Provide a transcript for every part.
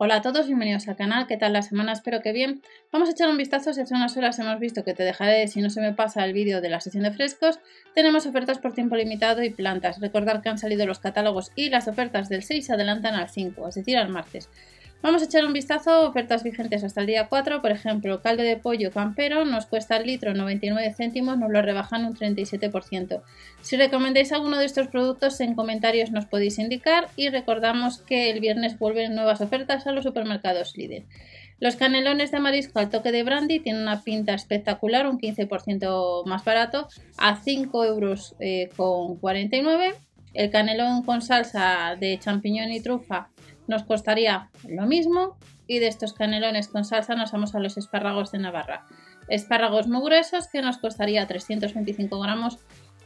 Hola a todos, bienvenidos al canal, ¿qué tal la semana? Espero que bien. Vamos a echar un vistazo, si hace unas horas hemos visto que te dejaré, si no se me pasa el vídeo de la sesión de frescos, tenemos ofertas por tiempo limitado y plantas. Recordar que han salido los catálogos y las ofertas del 6 se adelantan al 5, es decir, al martes. Vamos a echar un vistazo, ofertas vigentes hasta el día 4, por ejemplo, caldo de pollo campero nos cuesta el litro 99 céntimos, nos lo rebajan un 37%. Si recomendáis alguno de estos productos en comentarios nos podéis indicar y recordamos que el viernes vuelven nuevas ofertas a los supermercados líder. Los canelones de marisco al toque de brandy tienen una pinta espectacular, un 15% más barato, a 5 euros eh, con 49. El canelón con salsa de champiñón y trufa nos costaría lo mismo y de estos canelones con salsa nos vamos a los espárragos de Navarra. Espárragos muy gruesos que nos costaría 325 gramos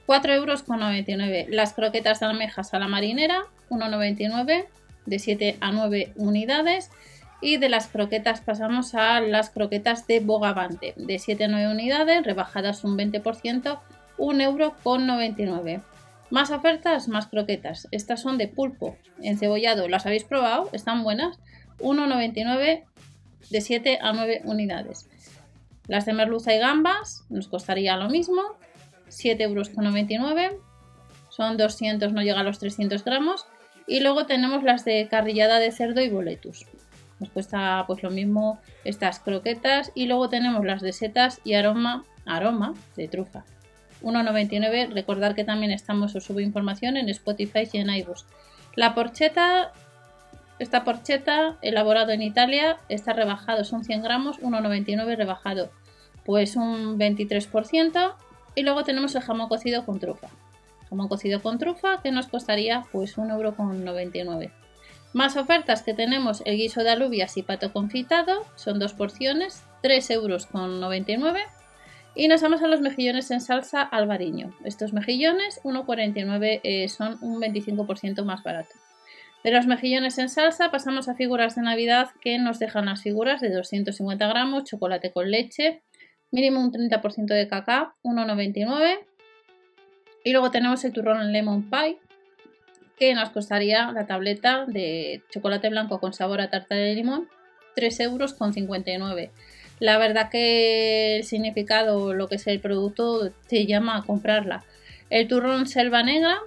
4 euros con 99. Las croquetas de almejas a la marinera 1,99 de 7 a 9 unidades. Y de las croquetas pasamos a las croquetas de bogavante de 7 a 9 unidades, rebajadas un 20%, 1 euro con 99. Más ofertas, más croquetas. Estas son de pulpo, encebollado. ¿Las habéis probado? Están buenas. 1,99 de 7 a 9 unidades. Las de merluza y gambas nos costaría lo mismo. 7,99 euros. Son 200, no llega a los 300 gramos. Y luego tenemos las de carrillada de cerdo y boletus. Nos cuesta pues lo mismo estas croquetas. Y luego tenemos las de setas y aroma, aroma de trufa. 1,99. Recordar que también estamos, os subo información en Spotify y en iBooks. La porcheta, esta porcheta elaborado en Italia, está rebajado, son 100 gramos, 1,99 rebajado, pues un 23%. Y luego tenemos el jamón cocido con trufa. Jamón cocido con trufa que nos costaría pues 1,99€. Más ofertas que tenemos el guiso de alubias y pato confitado, son dos porciones, 3,99€. Y nos vamos a los mejillones en salsa albariño. Estos mejillones, 1,49 eh, son un 25% más barato. De los mejillones en salsa pasamos a figuras de Navidad que nos dejan las figuras de 250 gramos, chocolate con leche, mínimo un 30% de cacao, 1,99. Y luego tenemos el turrón lemon pie, que nos costaría la tableta de chocolate blanco con sabor a tarta de limón, 3,59 euros. La verdad que el significado, lo que es el producto, te llama a comprarla. El turrón selva negra,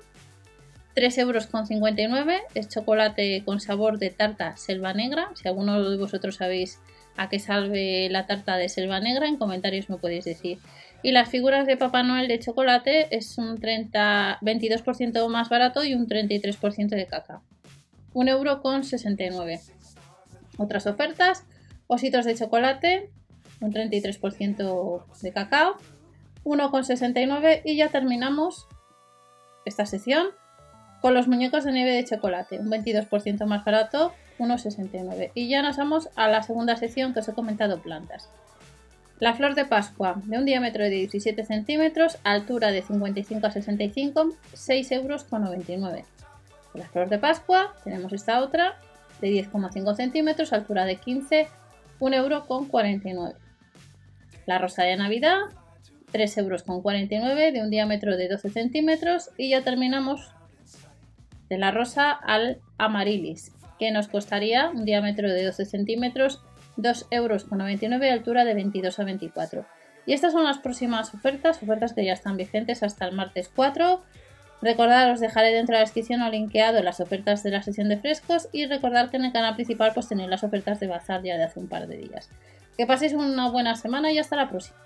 3,59 euros. Es chocolate con sabor de tarta selva negra. Si alguno de vosotros sabéis a qué salve la tarta de selva negra, en comentarios me podéis decir. Y las figuras de Papá Noel de chocolate es un 30, 22% más barato y un 33% de caca. 1,69 euro. Otras ofertas, ositos de chocolate, un 33% de cacao, 1,69 y ya terminamos esta sección con los muñecos de nieve de chocolate, un 22% más barato, 1,69. Y ya nos vamos a la segunda sección que os he comentado plantas. La flor de Pascua, de un diámetro de 17 centímetros, altura de 55 a 65, 6 euros con 99. La flor de Pascua tenemos esta otra de 10,5 centímetros, altura de 15, 1 euro con 49. La rosa de Navidad, 3,49 euros de un diámetro de 12 centímetros. Y ya terminamos de la rosa al amarilis, que nos costaría un diámetro de 12 centímetros, 2,99 euros, altura de 22 a 24. Y estas son las próximas ofertas, ofertas que ya están vigentes hasta el martes 4. Recordad, os dejaré dentro de la descripción o linkeado las ofertas de la sesión de frescos y recordad que en el canal principal pues tenéis las ofertas de bazar ya de hace un par de días. Que paséis una buena semana y hasta la próxima.